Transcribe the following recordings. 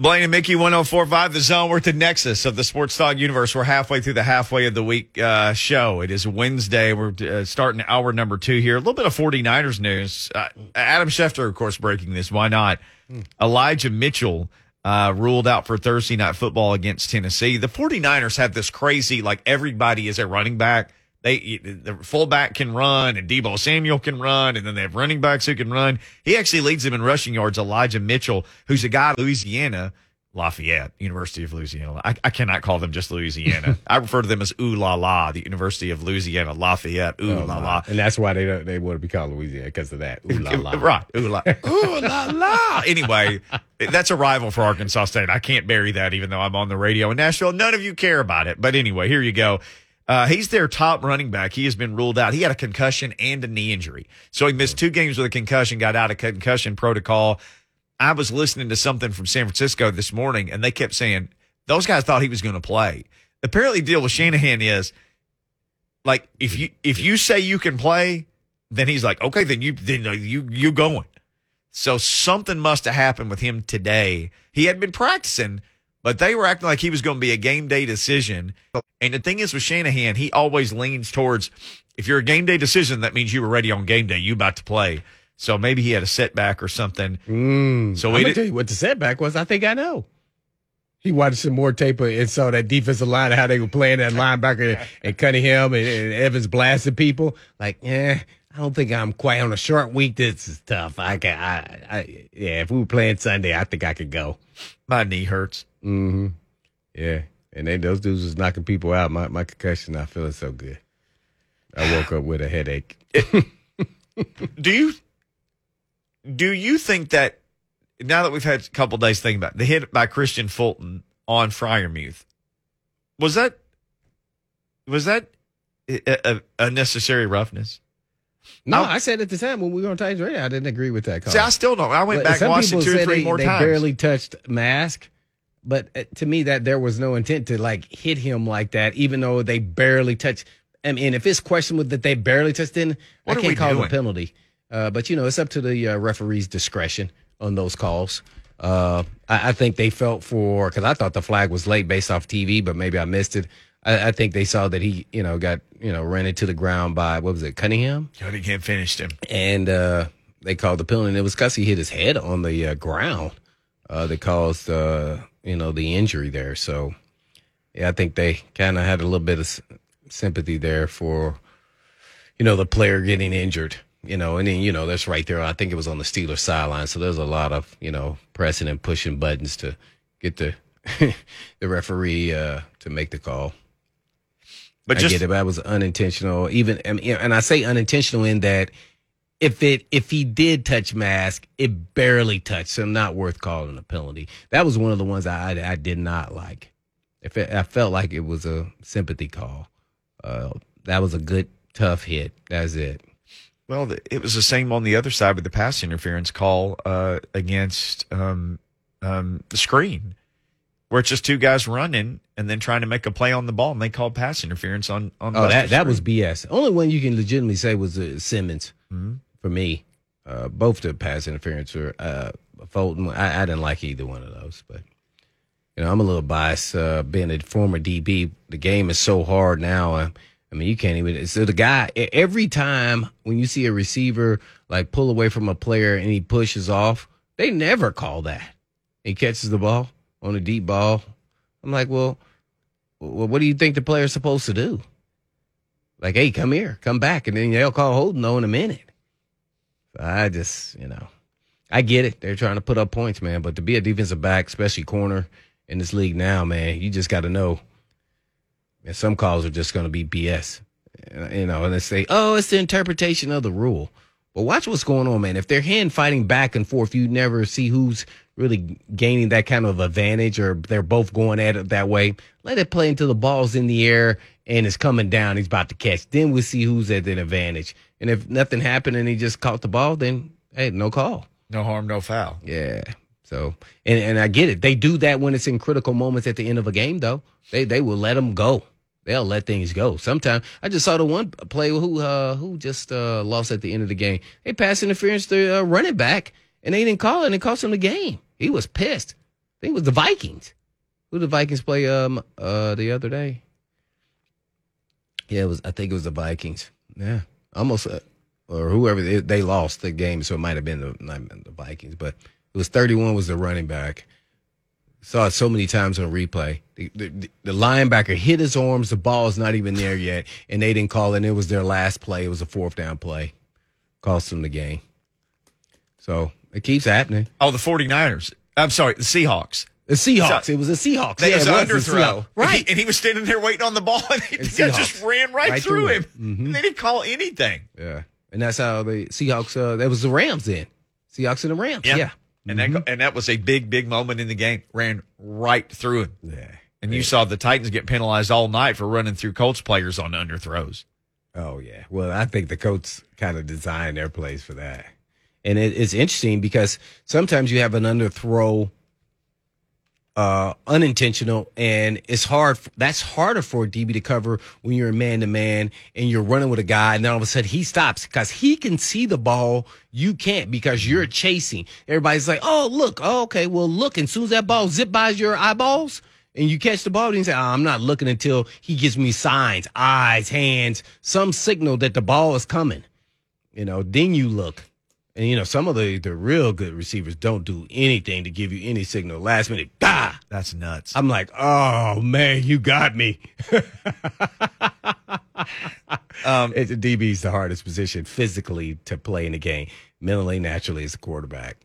Blaine and Mickey 1045, the zone. We're at the nexus of the sports dog universe. We're halfway through the halfway of the week uh, show. It is Wednesday. We're uh, starting hour number two here. A little bit of 49ers news. Uh, Adam Schefter, of course, breaking this. Why not? Elijah Mitchell uh, ruled out for Thursday night football against Tennessee. The 49ers have this crazy, like everybody is a running back. They the fullback can run and Deebo Samuel can run, and then they have running backs who can run. He actually leads them in rushing yards. Elijah Mitchell, who's a guy Louisiana, Lafayette, University of Louisiana. I, I cannot call them just Louisiana. I refer to them as Ooh La La, the University of Louisiana, Lafayette. Ooh Oh, La. La. And that's why they don't, they want to be called Louisiana because of that. Ooh la la. Right. Ooh la, ooh la la. Anyway, that's a rival for Arkansas State. I can't bury that even though I'm on the radio in Nashville. None of you care about it. But anyway, here you go. Uh, he's their top running back. He has been ruled out. He had a concussion and a knee injury. So he missed two games with a concussion, got out of concussion protocol. I was listening to something from San Francisco this morning, and they kept saying those guys thought he was going to play. Apparently, the deal with Shanahan is like if you if you say you can play, then he's like, okay, then you then you you going. So something must have happened with him today. He had been practicing, but they were acting like he was going to be a game day decision. And the thing is with Shanahan, he always leans towards if you're a game day decision, that means you were ready on game day. You about to play. So maybe he had a setback or something. Mm. So I'm gonna did- tell you what the setback was. I think I know. He watched some more tape and saw that defensive line how they were playing that linebacker and Cunningham and, and Evans blasting people. Like, yeah, I don't think I'm quite on a short week. This is tough. I can, I, I, yeah. If we were playing Sunday, I think I could go. My knee hurts. Mm-hmm. Yeah, and they those dudes was knocking people out. My my concussion, not feeling so good. I woke up with a headache. Do you do you think that now that we've had a couple days thinking about it, the hit by Kristian Fulton on Freiermuth was that was that a, a, a necessary roughness? No, I- I said at the time when we were on Titans Radio, I didn't agree with that call. See, I still don't. I went But back and some watched it two or three they, more they times. barely touched mask, but uh, to me that there was no intent to like hit him like that, even though they barely touched. I mean, if it's questionable that they barely touched in, What I can't call it doing? a penalty. Uh, but you know, it's up to the uh, referee's discretion on those calls. Uh, I, I think they felt for because I thought the flag was late based off TV, but maybe I missed it. I, I think they saw that he, you know, got you know ran into the ground by what was it, Cunningham? Cunningham finished him. and uh, they called the penalty. And it was because he hit his head on the uh, ground uh, that caused uh, you know the injury there. So yeah, I think they kind of had a little bit of sympathy there for you know the player getting injured. You know, and then you know that's right there. I think it was on the Steelers sideline. So there's a lot of you know pressing and pushing buttons to get the the referee uh, to make the call. But I just get it. That was unintentional. Even I and I say unintentional in that if it if he did touch mask, it barely touched, so not worth calling a penalty. That was one of the ones I I, I did not like. If it, I felt like it was a sympathy call, uh, that was a good tough hit. That's it. Well, it was the same on the other side with the pass interference call uh, against um, um, the screen, where it's just two guys running and then trying to make a play on the ball, and they called pass interference on on. Oh, that Buster's that was screen. BS. Only one you can legitimately say was uh, Simmons Mhm. For me. Uh, both the pass interference or uh, Fulton. I, I didn't like either one of those, but you know I'm a little biased. Uh, being a former DB, the game is so hard now. Uh, I mean, you can't even. So the guy every time when you see a receiver like pull away from a player and he pushes off, they never call that. He catches the ball on a deep ball. I'm like, well, well what do you think the player's supposed to do? Like, hey, come here, come back, and then they'll call holding though in a minute. I just, you know, I get it. They're trying to put up points, man. But to be a defensive back, especially corner in this league now, man, you just got to know. And some calls are just going to be BS, you know. And they say, "Oh, it's the interpretation of the rule." But watch what's going on, man. If they're hand fighting back and forth, you never see who's really gaining that kind of advantage, or they're both going at it that way. Let it play until the ball's in the air and it's coming down. He's about to catch. Then we'll see who's at an advantage. And if nothing happened and he just caught the ball, then hey, no call. no harm, no foul. Yeah. So and and I get it. They do that when it's in critical moments at the end of a game, though. They they will let them go. They'll let things go. Sometimes I just saw the one play who uh who just uh lost at the end of the game. They passed interference to uh, running back and they didn't call it and it cost him the game. He was pissed. think it was the Vikings. Who did the Vikings play um uh the other day? Yeah, it was. I think it was the Vikings. Yeah, almost. Uh, or whoever they, they lost the game, so it might have been the not the Vikings, but it was 31 was the running back. Saw it so many times on replay. The, the, the linebacker hit his arms. The ball is not even there yet, and they didn't call it. And it was their last play. It was a fourth down play. Cost them the game. So it keeps happening. Oh, the 49ers. I'm sorry, the Seahawks. The Seahawks. it was a Seahawks. That yeah, was an underthrow. Right. And he, and he was standing there waiting on the ball, and he just ran right, Right through through him. Mhm. And they didn't call anything. yeah. And that's how the Seahawks, uh, that was the Rams then. Seahawks and the Rams. Yeah. Yeah. And that and that was a big, big moment in the game. Ran right through him. Yeah. And you saw the Titans get penalized all night for running through Colts players on underthrows. Oh yeah. Well, I think the Colts kind of designed their plays for that, and it, it's interesting because sometimes you have an underthrow, uh, unintentional, and it's hard. That's harder for a DB to cover when you're a man to man and you're running with a guy, and then all of a sudden he stops because he can see the ball. You can't because you're chasing. Everybody's like, "Oh, look, oh, okay, well, look." And as soon as that ball zip by your eyeballs, and you catch the ball, and you say, oh, I'm not looking until he gives me signs, eyes, hands, some signal that the ball is coming. You know, then you look. And you know, some of the, the real good receivers don't do anything to give you any signal. Last minute, bah! That's nuts. I'm like, oh man, you got me. Um, It, DB is the hardest position physically to play in the game. Mentally, naturally, as a quarterback.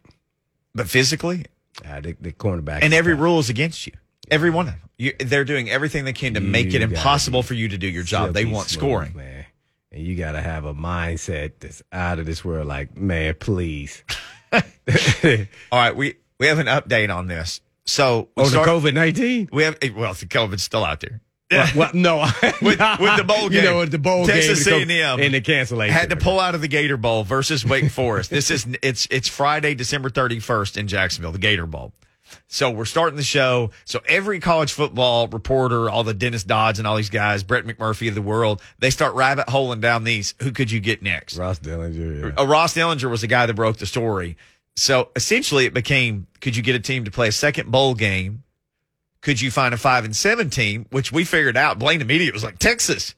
but physically, Uh, the, the cornerback. and every rule is against you. Every one of them. You, they're doing everything they can to make it impossible for you to do your job. They want smooth, scoring. man. And you got to have a mindset that's out of this world. Like, man, please. All right, we we have an update on this. So Oh, the COVID nineteen. we have eh, well, the COVID's still out there. Well, no, With- with the bowl game, You know, with the bowl Texas game, A&M and the cancellation. Had to pull out of the Gator Bowl versus Wake Forest. this is it's it's Friday, December thirty first in Jacksonville, the Gator Bowl. So we're starting the show. So every college football reporter, all the Dennis Dodds and all these guys, Brett McMurphy of the world, they start rabbit holing down these. Who could you get next? Ross Dellenger. Yeah. Uh, Ross Dellenger was the guy that broke the story. So essentially, it became: could you get a team to play a second bowl game? Could you find a five and seven team? Which we figured out. Blaine immediately was like Texas.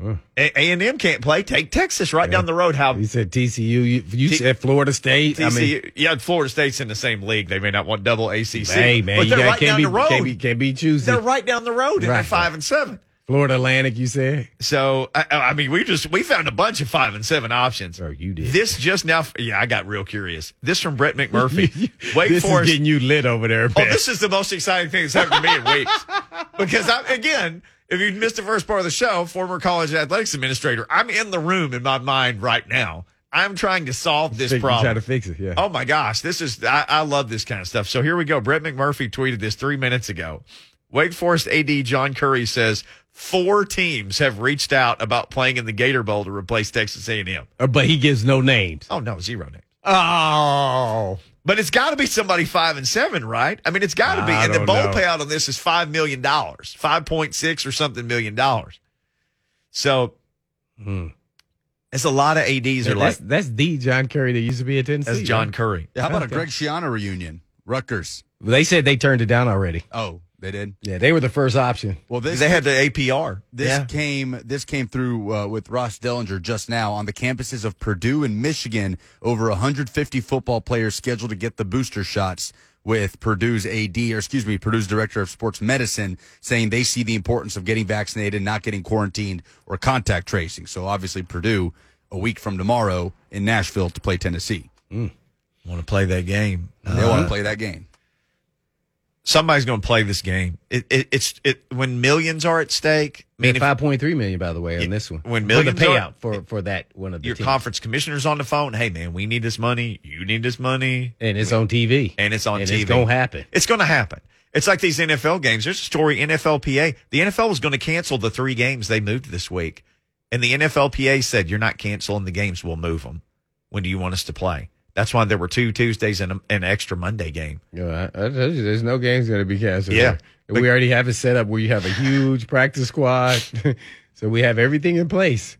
A and M can't play. Take Texas right down the road. How He said TCU. You, you T- said Florida State. I mean, TCU, yeah, Florida State's in the same league. They may not want double ACC. hey man, but you they're got, right can't down be the road. can't be can't be choosy. they're right down the road, and they're five and seven. Florida Atlantic. You said. So I, I mean, we just we found a bunch of five and seven options. Oh, you did. This just now, yeah, I got real curious. This from Brett McMurphy. Wake this Forest. is getting you lit over there. Oh, this is the most exciting thing that's happened to me in weeks. Because I'm again, if you missed the first part of the show, former college athletics administrator, I'm in the room in my mind right now. I'm trying to solve this problem. Trying to fix it. Yeah. Oh my gosh, this is I, I love this kind of stuff. So here we go. Brett McMurphy tweeted this three minutes ago. Wake Forest AD John Currie says four teams have reached out about playing in the Gator Bowl to replace Texas A&M. Uh, but he gives no names. Oh no, zero names. Oh. But it's got to be somebody five and seven, right? I mean, it's got to be. And the bowl know. payout on this is five million dollars, five point six or something million dollars. So Hmm. it's a lot of ads are like that's, that's the John Currie that used to be at Tennessee. that's John right? Currie. How about a Greg Schiano reunion? Rutgers. They said they turned it down already. Oh, they did. Yeah, they were the first option. Well, this They had the APR. this yeah. came this came through uh, with Ross Dellenger just now on the campuses of Purdue and Michigan. Over 150 football players scheduled to get the booster shots. With Purdue's AD, or excuse me, Purdue's director of sports medicine, saying they see the importance of getting vaccinated, not getting quarantined or contact tracing. So obviously, Purdue a week from tomorrow in Nashville to play Tennessee. want to play that game. They Uh, want to play that game. Somebody's going to play this game. It, it, it's it when millions are at stake. I mean, five point three million, by the way, on this one. when for the millions are- payout for for that one of the your teams. conference commissioner's on the phone, hey man, we need this money. You need this money, and it's on TV, and it's on and TV. It's gonna happen. It's going to happen. It's like these NFL games. There's a story NFLPA. The NFL was going to cancel the three games they moved this week. And the NFLPA said, you're not canceling the games. We'll move them. When do you want us to play? That's why there were two Tuesdays and a- an extra Monday game. Know, I, I told you, there's no games going to be canceled. Yeah. there. we already have it set up where you have a huge practice squad, so we have everything in place.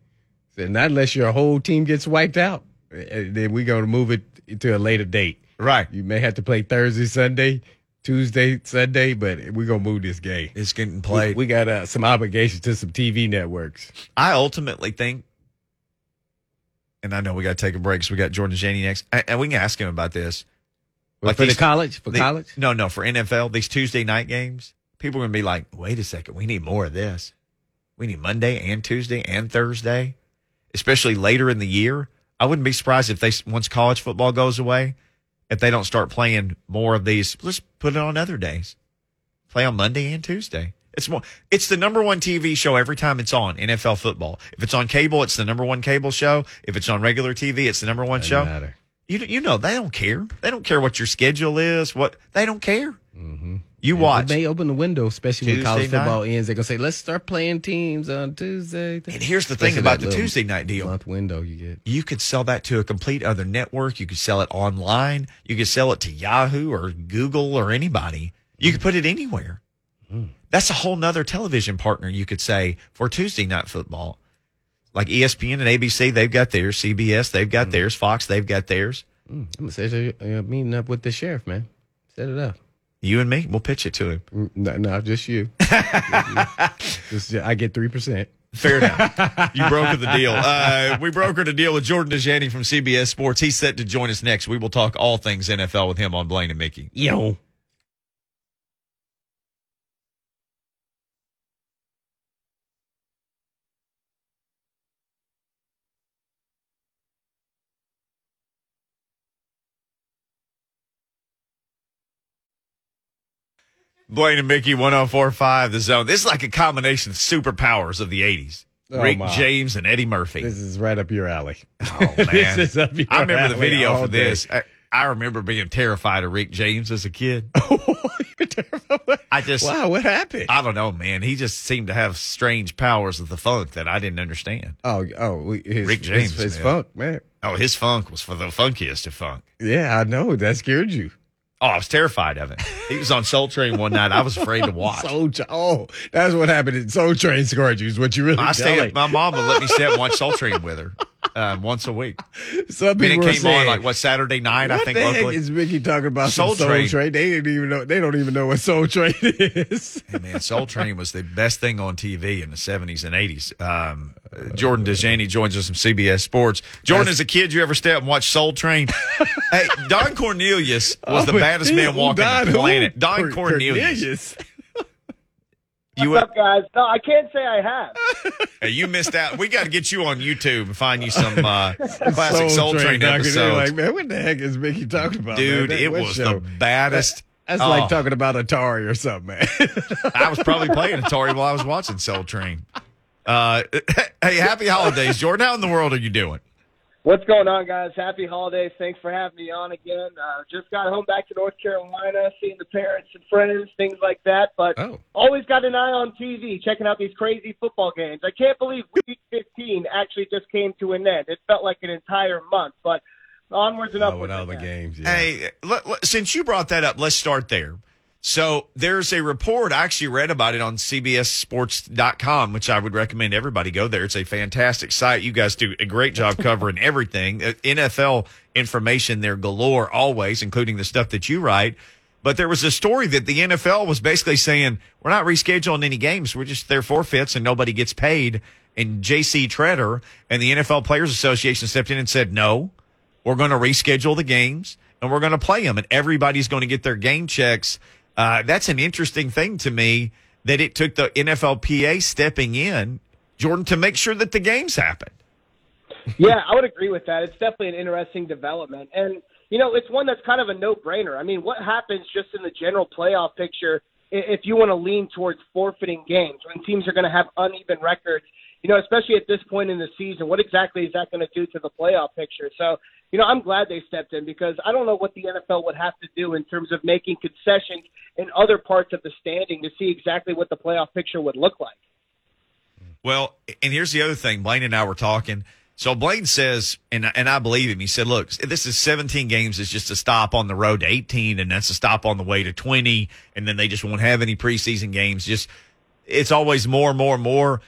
So not unless your whole team gets wiped out, uh, then we're going to move it to a later date. Right. You may have to play Thursday, Sunday, Tuesday, Sunday, but we're gonna move this game. It's getting We, played. we got uh, some obligations to some TV networks. I ultimately think, and I know we got to take a break, so we got Jordan Janney next, and we can ask him about this. Like Like for these- the college, for The- college. No, no, for NFL, these Tuesday night games, people are going to be like, wait a second, we need more of this. We need Monday and Tuesday and Thursday, especially later in the year. I wouldn't be surprised if they, once college football goes away, if they don't start playing more of these, let's put it on other days. Play on Monday and Tuesday. It's more, it's the number one TV show every time it's on NFL football. If it's on cable, it's the number one cable show. If it's on regular TV, it's the number one Doesn't show. matter. You you know they don't care. They don't care what your schedule is. What they don't care. Mm-hmm. You watch. They may open the window, especially when Tuesday college night. football ends. They're gonna say, "Let's start playing teams on Tuesday." And here's the thing Especially about the Tuesday night deal. month window you get. You could sell that to a complete other network. You could sell it online. You could sell it to Yahoo or Google or anybody. You could put it anywhere. That's a whole nother television partner you could say for Tuesday night football. Like ESPN and ABC, they've got theirs. CBS, they've got theirs. Fox, they've got theirs. Mm, I'm set you uh, meeting up with the sheriff, man. Set it up. You and me, we'll pitch it to him. Mm, No, no just you. just you. Just, I get three percent. Fair enough. You brokered the deal. Uh, we brokered a deal with Jordan Dajani from CBS Sports. He's set to join us next. We will talk all things NFL with him on Blaine and Mickey. Yo. Blaine and Mickey, 1045 The Zone. This is like a combination of superpowers of the 80s. Oh, Rick my. James and Eddie Murphy. This is right up your alley. oh, this is up your I remember the video for this. I, I remember being terrified of Rick James as a kid. Oh, you're terrified. I just, wow, what happened? I don't know, man. He just seemed to have strange powers of the funk that I didn't understand. oh, oh, his, Rick James, his, his man. funk, man. Oh, his funk was for the funkiest of funk. Yeah, I know that scared you. Oh, I was terrified of it. He was on Soul Train one night. I was afraid to watch. Soul Train. Oh, that's what happened in Soul Train scared you. Is what you really I stayed. My mom would let me sit and watch Soul Train with her um, once a week. Some I mean, people it were came saying, on like what Saturday night, What I think. the heck locally. is Mickey talking about? Soul Soul, Train. Train. They didn't even know. They don't even know what Soul Train is. Hey, man, Soul Train was the best thing on TV in the seventies and eighties. Um, Jordan Dajani joins us from CBS Sports. Jordan, as a kid, you ever stay up and watch Soul Train? hey, Don Cornelius was the Oh, baddest man walking Don the planet. Don Cor- Cornelius. You What's up, guys? No, I can't say I have. Hey, you missed out. We got to get you on YouTube and find you some uh, classic Soul, Train, Doc, and they're episodes. Like, man, what the heck is Mickey talking about? Dude, man? It was show? the baddest. That's Oh. like talking about Atari or something, man. I was probably playing Atari while I was watching Soul Train. Uh, hey, happy holidays, Jordan. How in the world are you doing? What's going on, guys? Happy holidays. Thanks for having me on again. Uh, just got home back to North Carolina, seeing the parents and friends, things like that. But oh, always got an eye on TV, checking out these crazy football games. I can't believe Week 15 actually just came to an end. It felt like an entire month, but onwards and oh upwards. all the games. Yeah. Hey, let- let- since you brought that up, let's start there. So there's a report. I actually read about it on CBSSports.com, which I would recommend everybody go there. It's a fantastic site. You guys do a great job covering everything. Uh, NFL information there galore always, including the stuff that you write. But there was a story that the NFL was basically saying, we're not rescheduling any games. We're just their forfeits and nobody gets paid. And JC Tretter and the NFL Players Association stepped in and said, no, we're going to reschedule the games and we're going to play them and everybody's going to get their game checks. Uh, that's an interesting thing to me that it took the NFLPA stepping in, Jordan, to make sure that the games happened. yeah, I would agree with that. It's definitely an interesting development. And, you know, it's one that's kind of a no brainer. I mean, what happens just in the general playoff picture if you want to lean towards forfeiting games when teams are going to have uneven records? You know, especially at this point in the season, what exactly is that going to do to the playoff picture? So, you know, I'm glad they stepped in because I don't know what the NFL would have to do in terms of making concessions in other parts of the standing to see exactly what the playoff picture would look like. Well, and here's the other thing. Blaine and I were talking. So Blaine says, and and I believe him. He said, "Look, this is 17 games. It's just a stop on the road to 18, and that's a stop on the way to 20. And then they just won't have any preseason games. Just it's always more, and more, and more.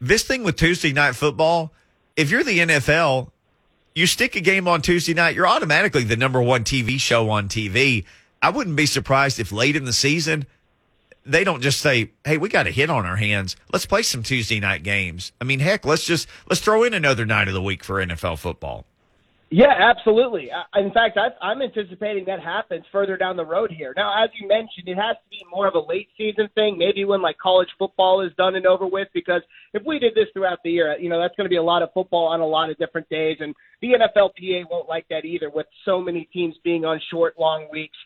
This thing with Tuesday night football. If you're the NFL, you stick a game on Tuesday night, you're automatically the number one TV show on TV. I wouldn't be surprised if late in the season they don't just say, "Hey, we got a hit on our hands. Let's play some Tuesday night games." I mean, heck, let's just let's throw in another night of the week for NFL football. Yeah, absolutely. In fact, I, I'm anticipating that happens further down the road here. Now, as you mentioned, it has to be more of a late season thing, maybe when like college football is done and over with. Because if we did this throughout the year, you know, that's going to be a lot of football on a lot of different days, and the NFLPA won't like that either, with so many teams being on short, long weeks.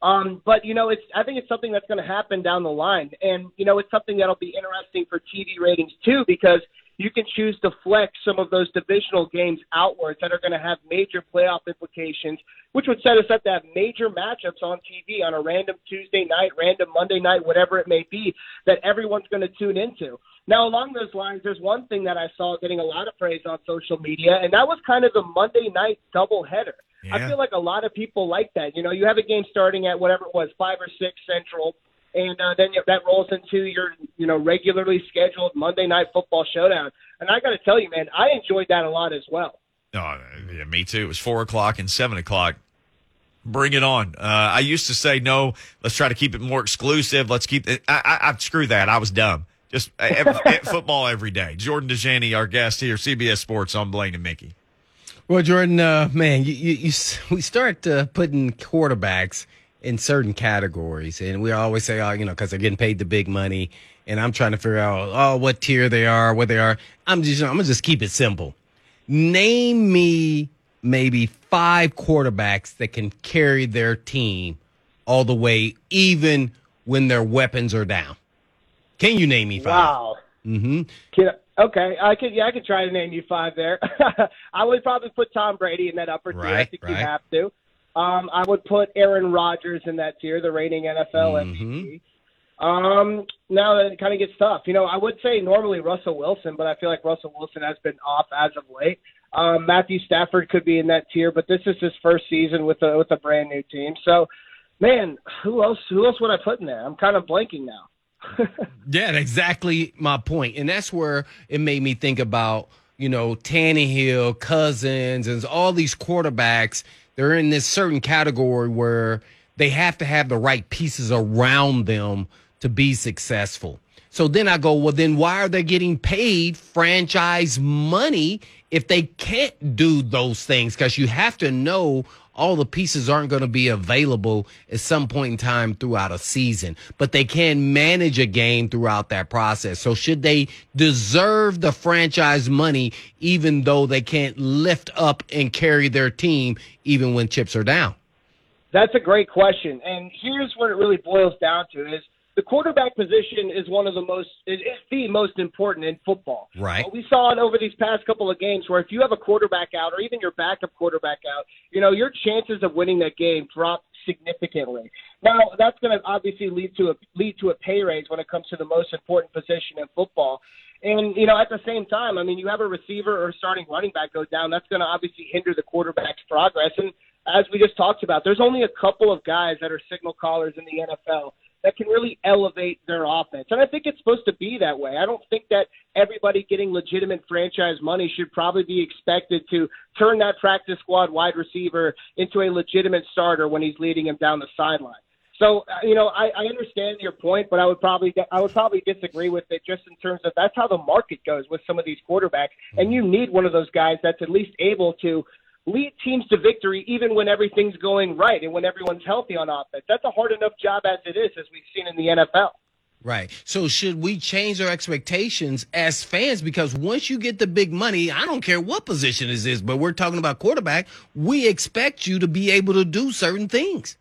Um, but you know, it's I think it's something that's going to happen down the line, and you know, it's something that'll be interesting for TV ratings too, because you can choose to flex some of those divisional games outwards that are going to have major playoff implications, which would set us up to have major matchups on TV on a random Tuesday night, random Monday night, whatever it may be, that everyone's going to tune into. Now, along those lines, there's one thing that I saw getting a lot of praise on social media, and that was kind of the Monday night doubleheader. I feel like a lot of people like that. You know, you have a game starting at whatever it was, five or six central, and uh, then that rolls into your, you know, regularly scheduled Monday night football showdown. And I got to tell you, man, I enjoyed that a lot as well. Oh, yeah, me too. It was four o'clock and seven o'clock. Bring it on. Uh, I used to say no. Let's try to keep it more exclusive. Let's keep it. I, I, I screw that. I was dumb. Just every, football every day. Jordan Dajani, our guest here, CBS Sports on Blaine and Mickey. Well, Jordan, uh, man, you, you, you, we start uh, putting quarterbacks in certain categories, and we always say, oh, you know, because they're getting paid the big money, and I'm trying to figure out, oh, what tier they are, what they are. I'm just, I'm gonna just keep it simple. Name me maybe five quarterbacks that can carry their team all the way, even when their weapons are down. Can you name me five? Wow. Mm-hmm. Can, okay, I could. Yeah, I could try to name you five there. I would probably put Tom Brady in that upper tier. I Right, think you have to. Um, I would put Aaron Rodgers in that tier, the reigning NFL MVP. Um, now that it kind of gets tough. You know, I would say normally Russell Wilson, but I feel like Russell Wilson has been off as of late. Um, Matthew Stafford could be in that tier, but this is his first season with a with a brand new team. So, man, who else? Who else would I put in there? I'm kind of blanking now. Yeah, exactly my point. And that's where it made me think about, you know, Tannehill, Cousins, and all these quarterbacks. They're in this certain category where they have to have the right pieces around them to be successful. So then I go, well, then why are they getting paid franchise money if they can't do those things? Because you have to know all the pieces aren't going to be available at some point in time throughout a season, but they can manage a game throughout that process. So should they deserve the franchise money even though they can't lift up and carry their team even when chips are down? That's a great question, and here's what it really boils down to: is the quarterback position is one of the most, is the most important in football. Right. We saw it over these past couple of games where if you have a quarterback out, or even your backup quarterback out, you know your chances of winning that game drop significantly. Now that's going to obviously lead to a lead to a pay raise when it comes to the most important position in football. And you know, at the same time, I mean, you have a receiver or starting running back go down. That's going to obviously hinder the quarterback's progress. And as we just talked about, there's only a couple of guys that are signal callers in the NFL that can really elevate their offense. And I think it's supposed to be that way. I don't think that everybody getting legitimate franchise money should probably be expected to turn that practice squad wide receiver into a legitimate starter when he's leading him down the sideline. So uh, you know, I, I understand your point, but I would probably I would probably disagree with it just in terms of that's how the market goes with some of these quarterbacks, and you need one of those guys that's at least able to lead teams to victory even when everything's going right and when everyone's healthy on offense. That's a hard enough job as it is, as we've seen in the NFL. Right. So should we change our expectations as fans? Because once you get the big money, I don't care what position it is, but we're talking about quarterback. We expect you to be able to do certain things.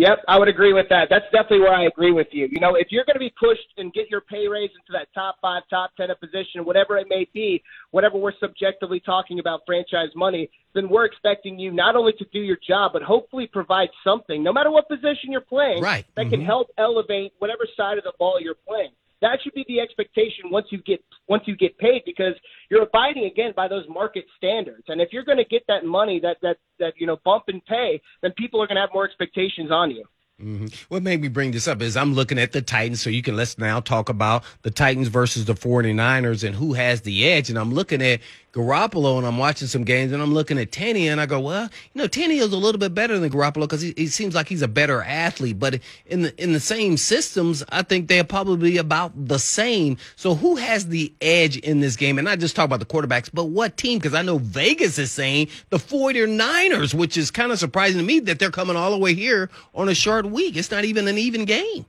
Yep, I would agree with that. That's definitely where I agree with you. You know, if you're going to be pushed and get your pay raise into that top five, top ten of position, whatever it may be, whatever we're subjectively talking about franchise money, then we're expecting you not only to do your job, but hopefully provide something, no matter what position you're playing, Right. that can mm-hmm. help elevate whatever side of the ball you're playing. That should be the expectation once you get once you get paid because you're abiding again by those market standards. And if you're going to get that money, that that that you know bump and pay, then people are going to have more expectations on you. Mm-hmm. What made me bring this up is I'm looking at the Titans, so you can let's now talk about the Titans versus the 49ers and who has the edge. And I'm looking at Garoppolo, and I'm watching some games, and I'm looking at Tanny, and I go, well, you know, Tannehill's a little bit better than Garoppolo because he, he, seems like he's a better athlete. But in the in the same systems, I think they're probably about the same. So who has the edge in this game? And not just talk about the quarterbacks, but what team? Because I know Vegas is saying the 49ers, which is kind of surprising to me that they're coming all the way here on a short week. It's not even an even game.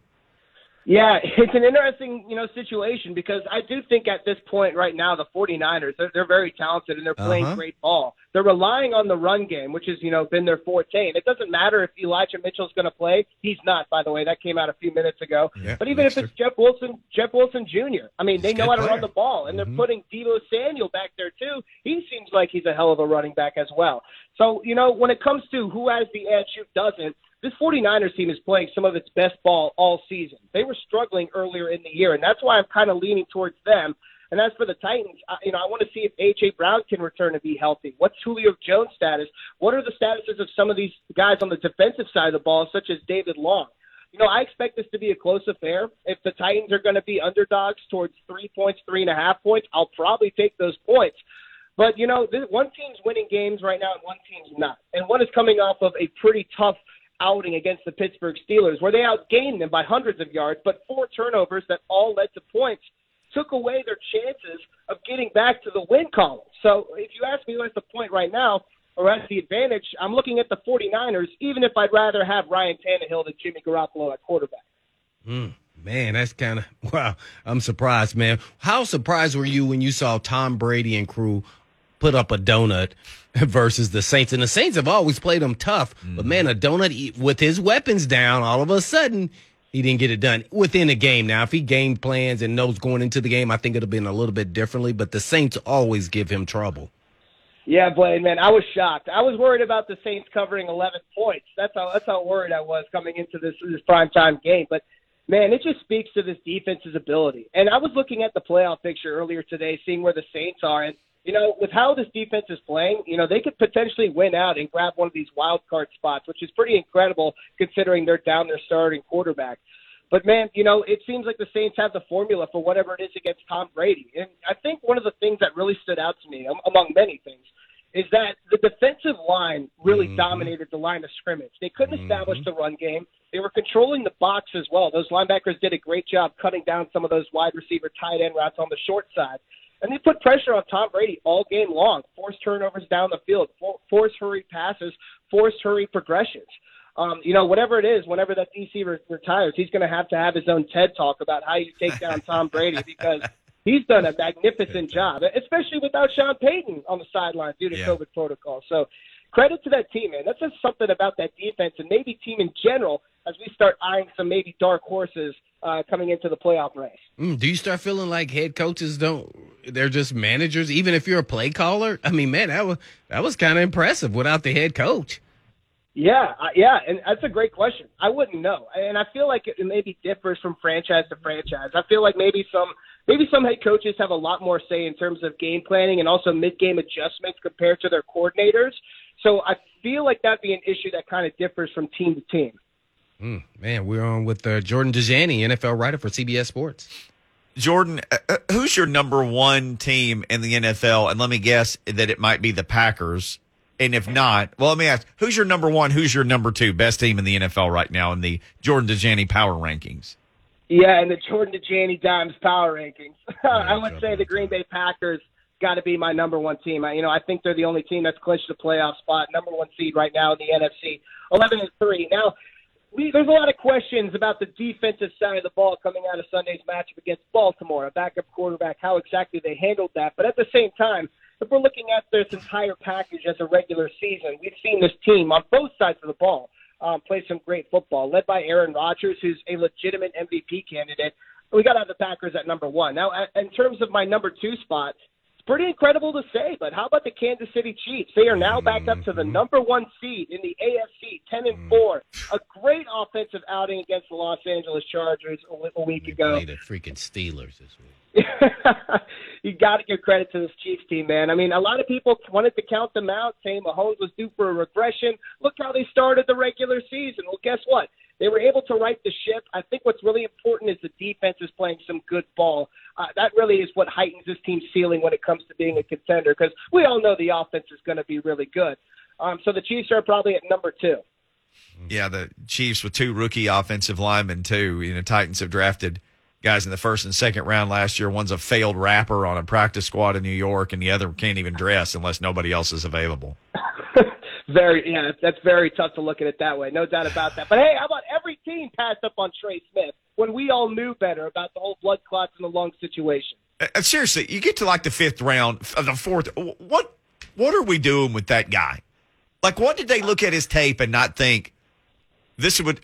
Yeah, it's an interesting, you know, situation because I do think at this point right now the 49ers, they're, they're very talented and they're playing uh-huh. great ball. They're relying on the run game, which has, you know, been their forte. And it doesn't matter if Elijah Mitchell's going to play. He's not, by the way. That came out a few minutes ago. Yeah, but even if it's Jeff Wilson, Jeff Wilson Jr., I mean, they know how to player. run the ball and mm-hmm. they're putting Deebo Samuel back there too. He seems like he's a hell of a running back as well. So, you know, when it comes to who has the edge, who doesn't, this 49ers team is playing some of its best ball all season. They were struggling earlier in the year, and that's why I'm kind of leaning towards them. And as for the Titans, I, you know, I want to see if AJ Brown can return to be healthy. What's Julio Jones' status? What are the statuses of some of these guys on the defensive side of the ball, such as David Long? You know, I expect this to be a close affair. If the Titans are going to be underdogs towards three points, three and a half points, I'll probably take those points. But you know, this, one team's winning games right now, and one team's not. And one is coming off of a pretty tough outing against the Pittsburgh Steelers, where they outgained them by hundreds of yards, but four turnovers that all led to points took away their chances of getting back to the win column. So if you ask me what's the point right now, or has the advantage, I'm looking at the 49ers, even if I'd rather have Ryan Tannehill than Jimmy Garoppolo at quarterback. Mm, man, that's kind of, wow, I'm surprised, man. How surprised were you when you saw Tom Brady and crew put up a donut versus the Saints. And the Saints have always played them tough. Mm-hmm. But man, a donut with his weapons down, all of a sudden, he didn't get it done within a game. Now, if he game plans and knows going into the game, I think it'll have been a little bit differently. But the Saints always give him trouble. Yeah, Blaine, man, I was shocked. I was worried about the Saints covering 11 points. That's how that's how worried I was coming into this this primetime game. But man, it just speaks to this defense's ability. And I was looking at the playoff picture earlier today, seeing where the Saints are, and you know, with how this defense is playing, you know, they could potentially win out and grab one of these wild card spots, which is pretty incredible considering they're down their starting quarterback. But man, you know, it seems like the Saints have the formula for whatever it is against Tom Brady. And I think one of the things that really stood out to me, among many things, is that the defensive line really mm-hmm. dominated the line of scrimmage. They couldn't mm-hmm. establish the run game. They were controlling the box as well. Those linebackers did a great job cutting down some of those wide receiver tight end routes on the short side. And they put pressure on Tom Brady all game long, forced turnovers down the field, for, forced hurry passes, forced hurry progressions. Um, you know, whatever it is, whenever that DC re- retires, he's going to have to have his own TED talk about how you take down Tom Brady because he's done a magnificent job, especially without Sean Payton on the sideline due to yeah. COVID protocol. So credit to that team, man. That's just something about that defense and maybe team in general as we start eyeing some maybe dark horses uh, coming into the playoff race. Mm, do you start feeling like head coaches don't? They're just managers, even if you're a play caller. I mean, man, that was that was kind of impressive without the head coach. Yeah, uh, yeah, and that's a great question. I wouldn't know, and I feel like it maybe differs from franchise to franchise. I feel like maybe some maybe some head coaches have a lot more say in terms of game planning and also mid game adjustments compared to their coordinators. So I feel like that'd be an issue that kind of differs from team to team. Mm, man, we're on with uh, Jordan Dajani, NFL writer for CBS Sports. Jordan, uh, uh, who's your number one team in the NFL? And let me guess that it might be the Packers. And if not, well, let me ask, who's your number one? Who's your number two best team in the NFL right now in the Jordan Dajani power rankings? Yeah, in the Jordan Dajani Dimes power rankings. I would say the Green Bay Packers got to be my number one team. I, you know, I think they're the only team that's clinched a playoff spot, number one seed right now in the NFC, 11 and 3. Now, we, there's a lot of questions about the defensive side of the ball coming out of Sunday's matchup against Baltimore, a backup quarterback, how exactly they handled that. But at the same time, if we're looking at this entire package as a regular season, we've seen this team on both sides of the ball um, play some great football, led by Aaron Rodgers, who's a legitimate MVP candidate. We got to have the Packers at number one. Now, in terms of my number two spot, pretty incredible to say, but how about the Kansas City Chiefs? They are now back up to the mm-hmm. number one seed in the AFC, ten and four. A great offensive outing against the Los Angeles Chargers a, a week ago. the freaking Steelers this week. you got to give credit to this Chiefs team, man. I mean, a lot of people wanted to count them out, saying Mahomes was due for a regression. Look how they started the regular season. Well, guess what? They were able to right the ship. I think what's really important is the defense is playing some good ball. Uh, that really is what heightens this team's ceiling when it comes to being a contender because we all know the offense is going to be really good. Um, so the Chiefs are probably at number two. Yeah, the Chiefs with two rookie offensive linemen too. You know, Titans have drafted guys in the first and second round last year. One's a failed rapper on a practice squad in New York, and the other can't even dress unless nobody else is available. Very, yeah, that's very tough to look at it that way. No doubt about that. But hey, how about every team passed up on Trey Smith when we all knew better about the whole blood clots and the lung situation? Uh, uh seriously, you get to like the fifth round, the fourth. What what are we doing with that guy? Like, what did they look at his tape and not think this would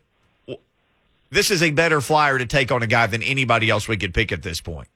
this is a better flyer to take on a guy than anybody else we could pick at this point?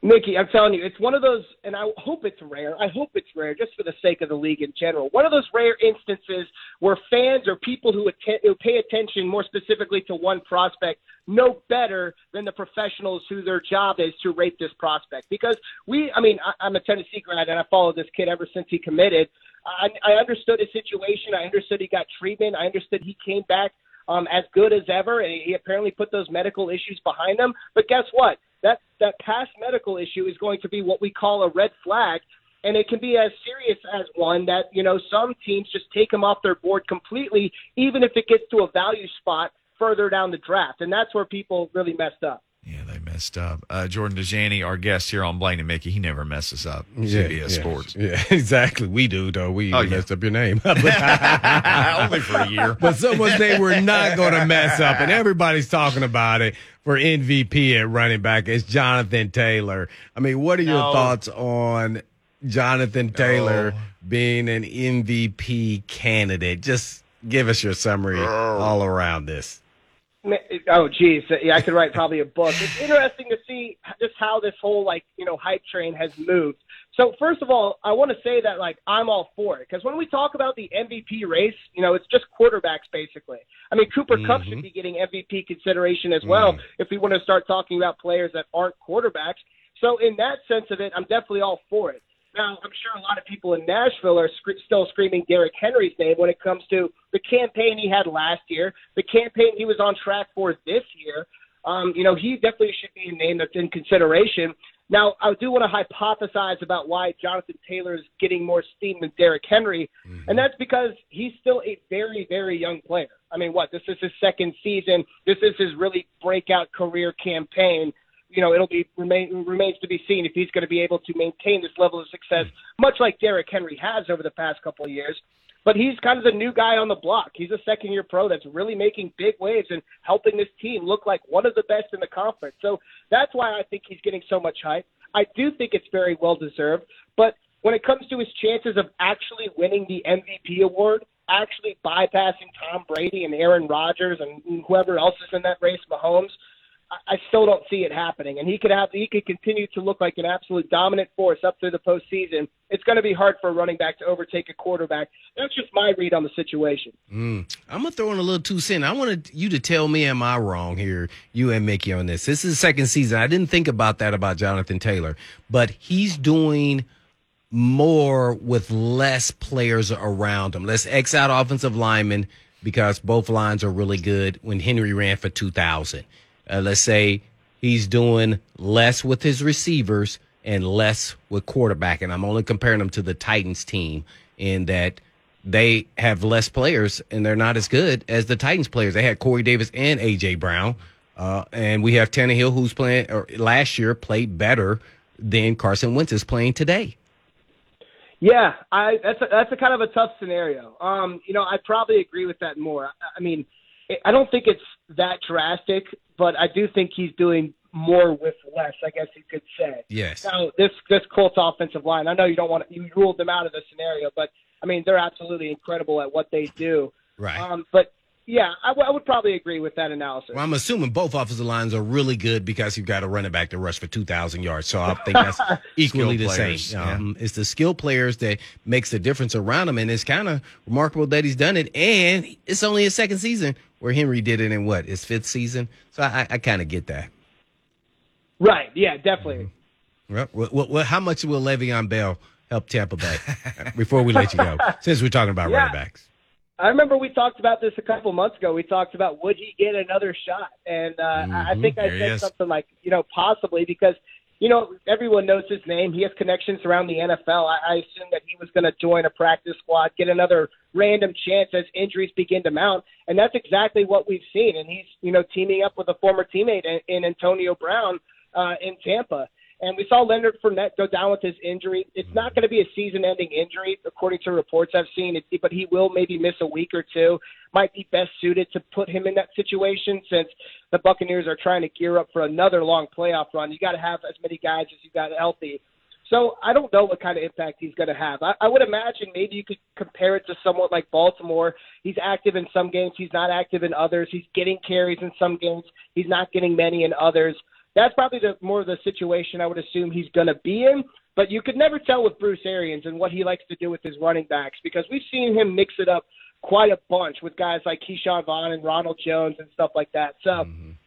Mickey, I'm telling you, it's one of those, and I hope it's rare. I hope it's rare, just for the sake of the league in general. One of those rare instances where fans or people who, attend, who pay attention more specifically to one prospect know better than the professionals who their job is to rate this prospect. Because we, I mean, I, I'm a Tennessee grad and I followed this kid ever since he committed. I, I understood his situation. I understood he got treatment. I understood he came back um, as good as ever, and he apparently put those medical issues behind him. But guess what? That that past medical issue is going to be what we call a red flag, and it can be as serious as one that you know some teams just take him off their board completely, even if it gets to a value spot further down the draft, and that's where people really messed up. Yeah, they messed up. Uh, Jordan Dajani, our guest here on Blaine and Mickey, he never messes up. Yeah, CBS yeah, Sports. Yeah, exactly. We do, though. We oh, yeah. messed up your name. Only for a year. But someone's name we're not going to mess up, and everybody's talking about it for MVP at running back. It's Jonathan Taylor. I mean, what are your no. thoughts on Jonathan Taylor no. being an MVP candidate? Just give us your summary all around this. Oh, geez, yeah, I could write probably a book. It's interesting to see just how this whole like you know hype train has moved. So first of all, I want to say that like I'm all for it because when we talk about the MVP race, you know, it's just quarterbacks basically. I mean, Cooper mm-hmm. Kupp should be getting MVP consideration as well mm. if we want to start talking about players that aren't quarterbacks. So in that sense of it, I'm definitely all for it. Now, I'm sure a lot of people in Nashville are sc- still screaming Derrick Henry's name when it comes to the campaign he had last year, the campaign he was on track for this year. Um, you know, he definitely should be a name that's in consideration. Now, I do want to hypothesize about why Jonathan Taylor is getting more steam than Derrick Henry, mm-hmm. and that's because he's still a very, very young player. I mean, what? This is his second season. This is his really breakout career campaign you know, it'll be remain, remains to be seen if he's going to be able to maintain this level of success, much like Derrick Henry has over the past couple of years. But he's kind of the new guy on the block. He's a second year pro that's really making big waves and helping this team look like one of the best in the conference. So that's why I think he's getting so much hype. I do think it's very well deserved. But when it comes to his chances of actually winning the MVP award, actually bypassing Tom Brady and Aaron Rodgers and whoever else is in that race, Mahomes, I still don't see it happening. And he could have he could continue to look like an absolute dominant force up through the postseason. It's going to be hard for a running back to overtake a quarterback. That's just my read on the situation. Mm. I'm gonna throw in a little two cent. I wanted you to tell me, am I wrong here, you and Mickey on this? This is the second season. I didn't think about that about Jonathan Taylor, but he's doing more with less players around him. Let's X out offensive linemen because both lines are really good. When Henry ran for two thousand uh, let's say he's doing less with his receivers and less with quarterback. And I'm only comparing them to the Titans team in that they have less players and they're not as good as the Titans players. They had Corey Davis and AJ Brown. Uh, and we have Tannehill, who's playing or last year played better than Carson Wentz is playing today. Yeah, I that's a, that's a kind of a tough scenario. Um, you know, I probably agree with that more. I, I mean, I don't think it's that drastic, but I do think he's doing more with less. I guess you could say. Yes. Now this this Colts offensive line. I know you don't want to, you ruled them out of the scenario, but I mean they're absolutely incredible at what they do. Right. Um, but yeah, I, w- I would probably agree with that analysis. Well, I'm assuming both offensive lines are really good because you've got a running back to rush for 2,000 yards. So I think that's equally the same. Um, It's the skill players that makes the difference around him, and it's kind of remarkable that he's done it. And it's only his second season where Henry did it in what his fifth season. So I, I kind of get that. Right. Yeah. Definitely. Mm-hmm. Well, well, well, how much will Le'Veon Bell help Tampa Bay before we let you go? Since we're talking about yeah. running backs. I remember we talked about this a couple months ago. We talked about would he get another shot, and uh, I I think I Here he said something like, you know, possibly because you know everyone knows his name. He has connections around the NFL. I, I assume that he was going to join a practice squad, get another random chance as injuries begin to mount, and that's exactly what we've seen. And he's you know teaming up with a former teammate in, in Antonio Brown uh, in Tampa. And we saw Leonard Fournette go down with his injury. It's not going to be a season-ending injury, according to reports I've seen. But he will maybe miss a week or two. Might be best suited to put him in that situation since the Buccaneers are trying to gear up for another long playoff run. You got to have as many guys as you got healthy. So I don't know what kind of impact he's going to have. I, I would imagine maybe you could compare it to somewhat like Baltimore. He's active in some games, he's not active in others. He's getting carries in some games, he's not getting many in others. That's probably the more of the situation I would assume he's going to be in. But you could never tell with Bruce Arians and what he likes to do with his running backs because we've seen him mix it up quite a bunch with guys like Ke'Shawn Vaughn and Ronald Jones and stuff like that. So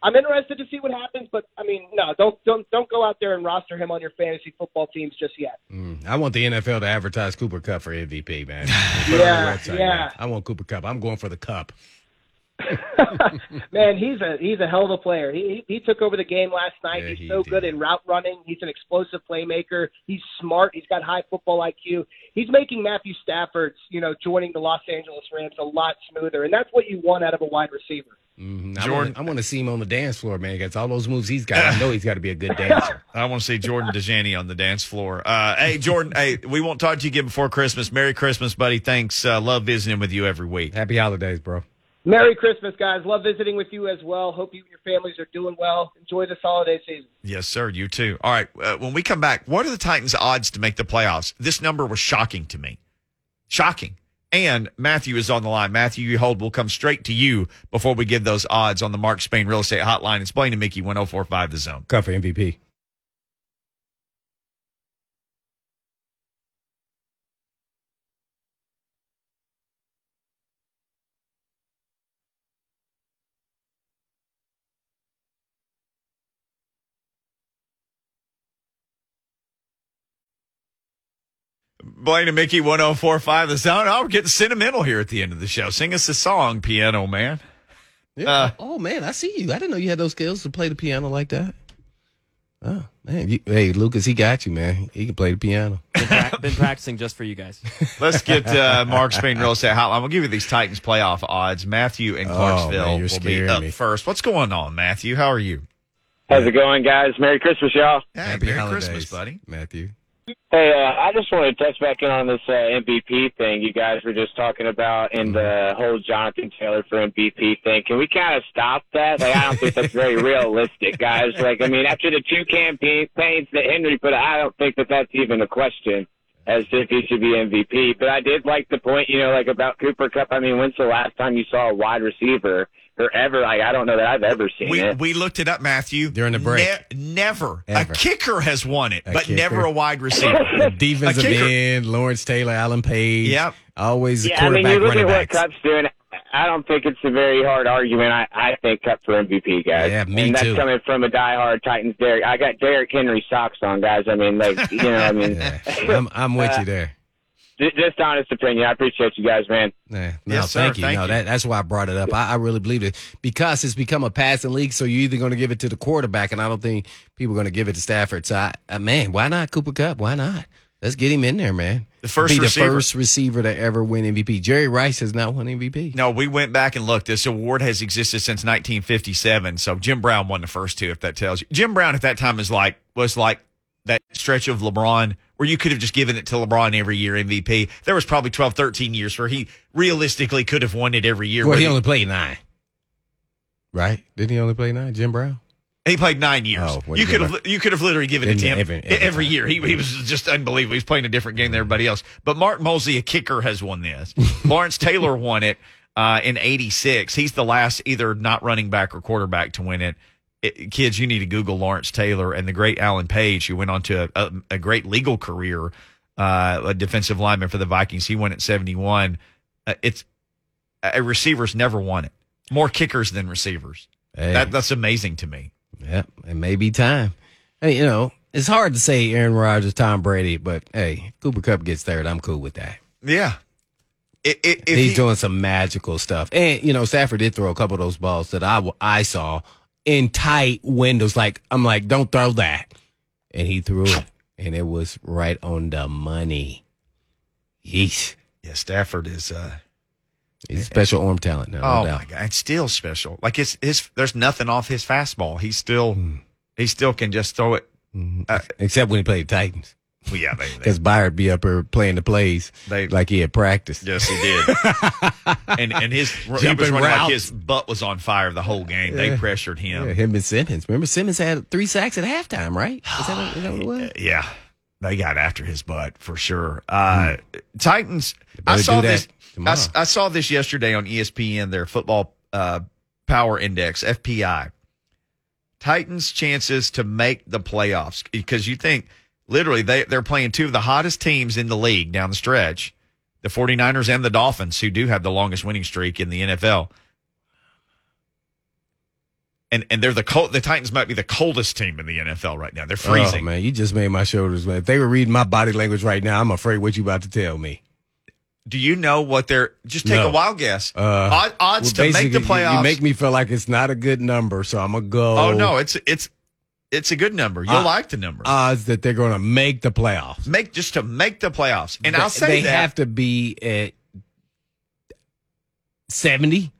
I'm interested to see what happens, but I mean, no, don't don't don't go out there and roster him on your fantasy football teams just yet. Mm, I want the NFL to advertise Cooper Kupp for MVP, man. Put it on Yeah, website, yeah. man. I want Cooper Kupp. I'm going for the cup. Man, he's a he's a hell of a player. He he, he took over the game last night. Yeah, he's he so did. good in route running. He's an explosive playmaker. He's smart. He's got high football IQ. He's making Matthew Stafford's you know joining the Los Angeles Rams a lot smoother, and that's what you want out of a wide receiver. Mhm. I Jordan- wanna- I want to see him on the dance floor, man. Because all those moves he's got, I know he's got to be a good dancer. I want to see Jordan Dajani on the dance floor. Uh, hey, Jordan, hey, we won't talk to you again before Christmas. Merry Christmas, buddy. Thanks. Uh, love visiting with you every week. Happy holidays, bro. Merry Christmas, guys. Love visiting with you as well. Hope you and your families are doing well. Enjoy this holiday season. Yes, sir. You too. All right. Uh, when we come back, what are the Titans' odds to make the playoffs? This number was shocking to me. Shocking. And Matthew is on the line. Matthew, you hold. We'll come straight to you before we give those odds on the Mark Spain Real Estate Hotline. It's Blaine and Mickey 1045 The Zone. Kupp for MVP. Blaine and Mickey 1045 The sound. Oh, we're getting sentimental here at the end of the show. Sing us a song, piano man. Yeah. Uh, oh man, I see you. I didn't know you had those skills to play the piano like that. Oh man, you, hey Lucas, he got you, man. He can play the piano. Been, prac- been practicing just for you guys. Let's get uh, Mark Spain Real Estate Hotline. We'll give you these Titans playoff odds. Matthew and Oh, Clarksville man, will be up me. first. What's going on, Matthew? How are you? How's it going, guys? Merry Christmas, y'all. Hey, Happy Merry holidays, Christmas, buddy. Matthew. Hey, uh, I just wanted to touch back in on this uh, MVP thing you guys were just talking about and the whole Jonathan Taylor for MVP thing. Can we kind of stop that? Like, I don't think that's very realistic, guys. Like, I mean, after the two campaigns that Henry put, I don't think that that's even a question as if he should be MVP. But I did like the point, you know, like about Cooper Kupp. I mean, when's the last time you saw a wide receiver or ever? Like, I don't know that I've ever seen We it. we looked it up, Matthew. During the break. Ne- never. Ever. A kicker has won it, A but kicker. never a wide receiver. The defensive A end, Lawrence Taylor, Alan Page. Yep. Always the Yeah, I mean, quarterback you look at what. Kupp's doing. I don't think it's a very hard argument. I, I think Cup for MVP, guys. Yeah, me and that's too. coming from a diehard Titans. Derek, I got Derrick Henry socks on, guys. I mean, like, you know, I mean, Yeah, I'm, I'm with Uh, you there. Ju- just honest opinion. I appreciate you guys, man. Yeah. No, Yes, thank you. Thank no, you. That, that's why I brought it up. I, I really believe it because it's become a passing league. So you're either going to give it to the quarterback, and I don't think people are going to give it to Stafford. So, I, uh, man, why not Cooper Kupp? Why not? Let's get him in there, man. The first Be receiver. the first receiver to ever win MVP. Jerry Rice has not won MVP. No, we went back and looked. This award has existed since 1957. So Jim Brown won the first two, if that tells you. Jim Brown at that time is like was like that stretch of LeBron where you could have just given it to LeBron every year MVP. There was probably 12, 13 years where he realistically could have won it every year. Well, But he only played nine. Right? Didn't he only play nine? Jim Brown? He played nine years. Oh, you could he have you could have literally given it to him every- every, every year. He, he was just unbelievable. He's playing a different game than everybody else. But Mark Moseley, a kicker, has won this. Lawrence Taylor won it uh, in '86. He's the last either not running back or quarterback to win it. It- Kids, you need to Google Lawrence Taylor and the great Alan Page, who went on to a, a, a great legal career, uh, a defensive lineman for the Vikings. He won at 71. Uh, it's a receiver's never won it. More kickers than receivers. Hey. That, that's amazing to me. Yep, it may be time. Hey, you know, it's hard to say Aaron Rodgers, Tom Brady, but hey, Cooper Kupp gets third. I'm cool with that. Yeah. i- i- if He's he- doing some magical stuff. And, you know, Stafford did throw a couple of those balls that I, I saw in tight windows. Like, I'm like, don't throw that. And he threw it, and it was right on the money. Yeesh. yeah, Stafford is. Uh, He's a special arm talent now. oh no doubt. my god, it's still special. Like it's his. There's nothing off his fastball. He still, Hmm. he still can just throw it. Uh, Except when he played Titans. Well, yeah, Because Byard be up here playing the plays They- like he had practiced. yes, he did. and and his he was Jumping running like his butt was on fire the whole game. They pressured him. Yeah, him and Simmons. Remember, Simmons had three sacks at halftime, right? Is that what, is that what it was? Yeah, they got after his butt for sure. Uh, Titans. I saw this. I, I saw this yesterday on ESPN. Their football uh, power index (FPI). Titans' chances to make the playoffs because you think literally they they're playing two of the hottest teams in the league down the stretch, the 49ers and the Dolphins, who do have the longest winning streak in the NFL. And and they're the cold. The Titans might be the coldest team in the NFL right now. They're freezing. Oh, man, you just made my shoulders, man. If they were reading my body language right now, I'm afraid what you about to tell me. Do you know what they're? Just take No. a wild guess. Uh, Odd- odds Well, to make the you- playoffs. You make me feel like it's not a good number, so I'm gonna go. oh no, it's it's it's a good number. You'll Uh, like the number. odds that they're going to make the playoffs. make just to make the playoffs. And I'll say they that. have to be at seventy.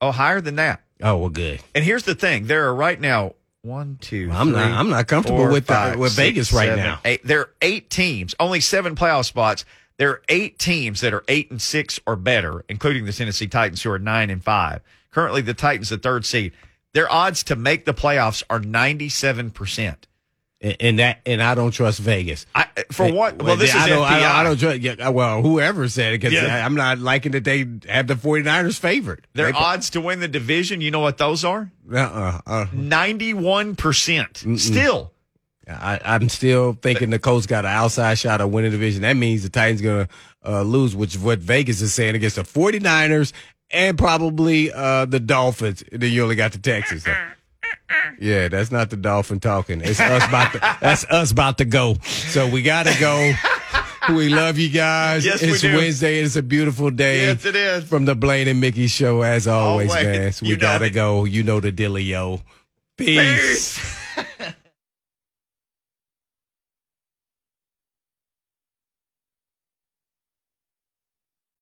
oh, higher than that. Oh well, good. And here's the thing: there are right now one, two, I'm not- I'm not comfortable four, with, five, with six, Vegas right seven, now. Eight. There are eight teams, only seven playoff spots. There are eight teams that are eight and six or better, including the Tennessee Titans, who are nine and five. Currently, the Titans, the third seed. Their odds to make the playoffs are ninety-seven percent. And, and that, and I don't trust Vegas. I, for what? Well, this is I don't, I don't, I don't trust. Yeah, well, whoever said it, because Yeah. I'm not liking that they have the 49ers favored. Their They- odds to win the division, you know what those are? Uh-uh, uh, Ninety-one percent. Still, I, I'm still thinking the Colts got an outside shot of winning the division. That means the Titans going to uh, lose, which is what Vegas is saying against the 49ers and probably uh, the Dolphins. Then you only got the Texans. So. Yeah, that's not the Dolphin talking. It's us about to, that's us about to go. So we got to go. We love you guys. Yes, we it's do. Wednesday. It's a beautiful day. Yes, it is. From the Blaine and Mickey show, as always, Always. man. We You know got to go. You know the dealio. Peace. Peace.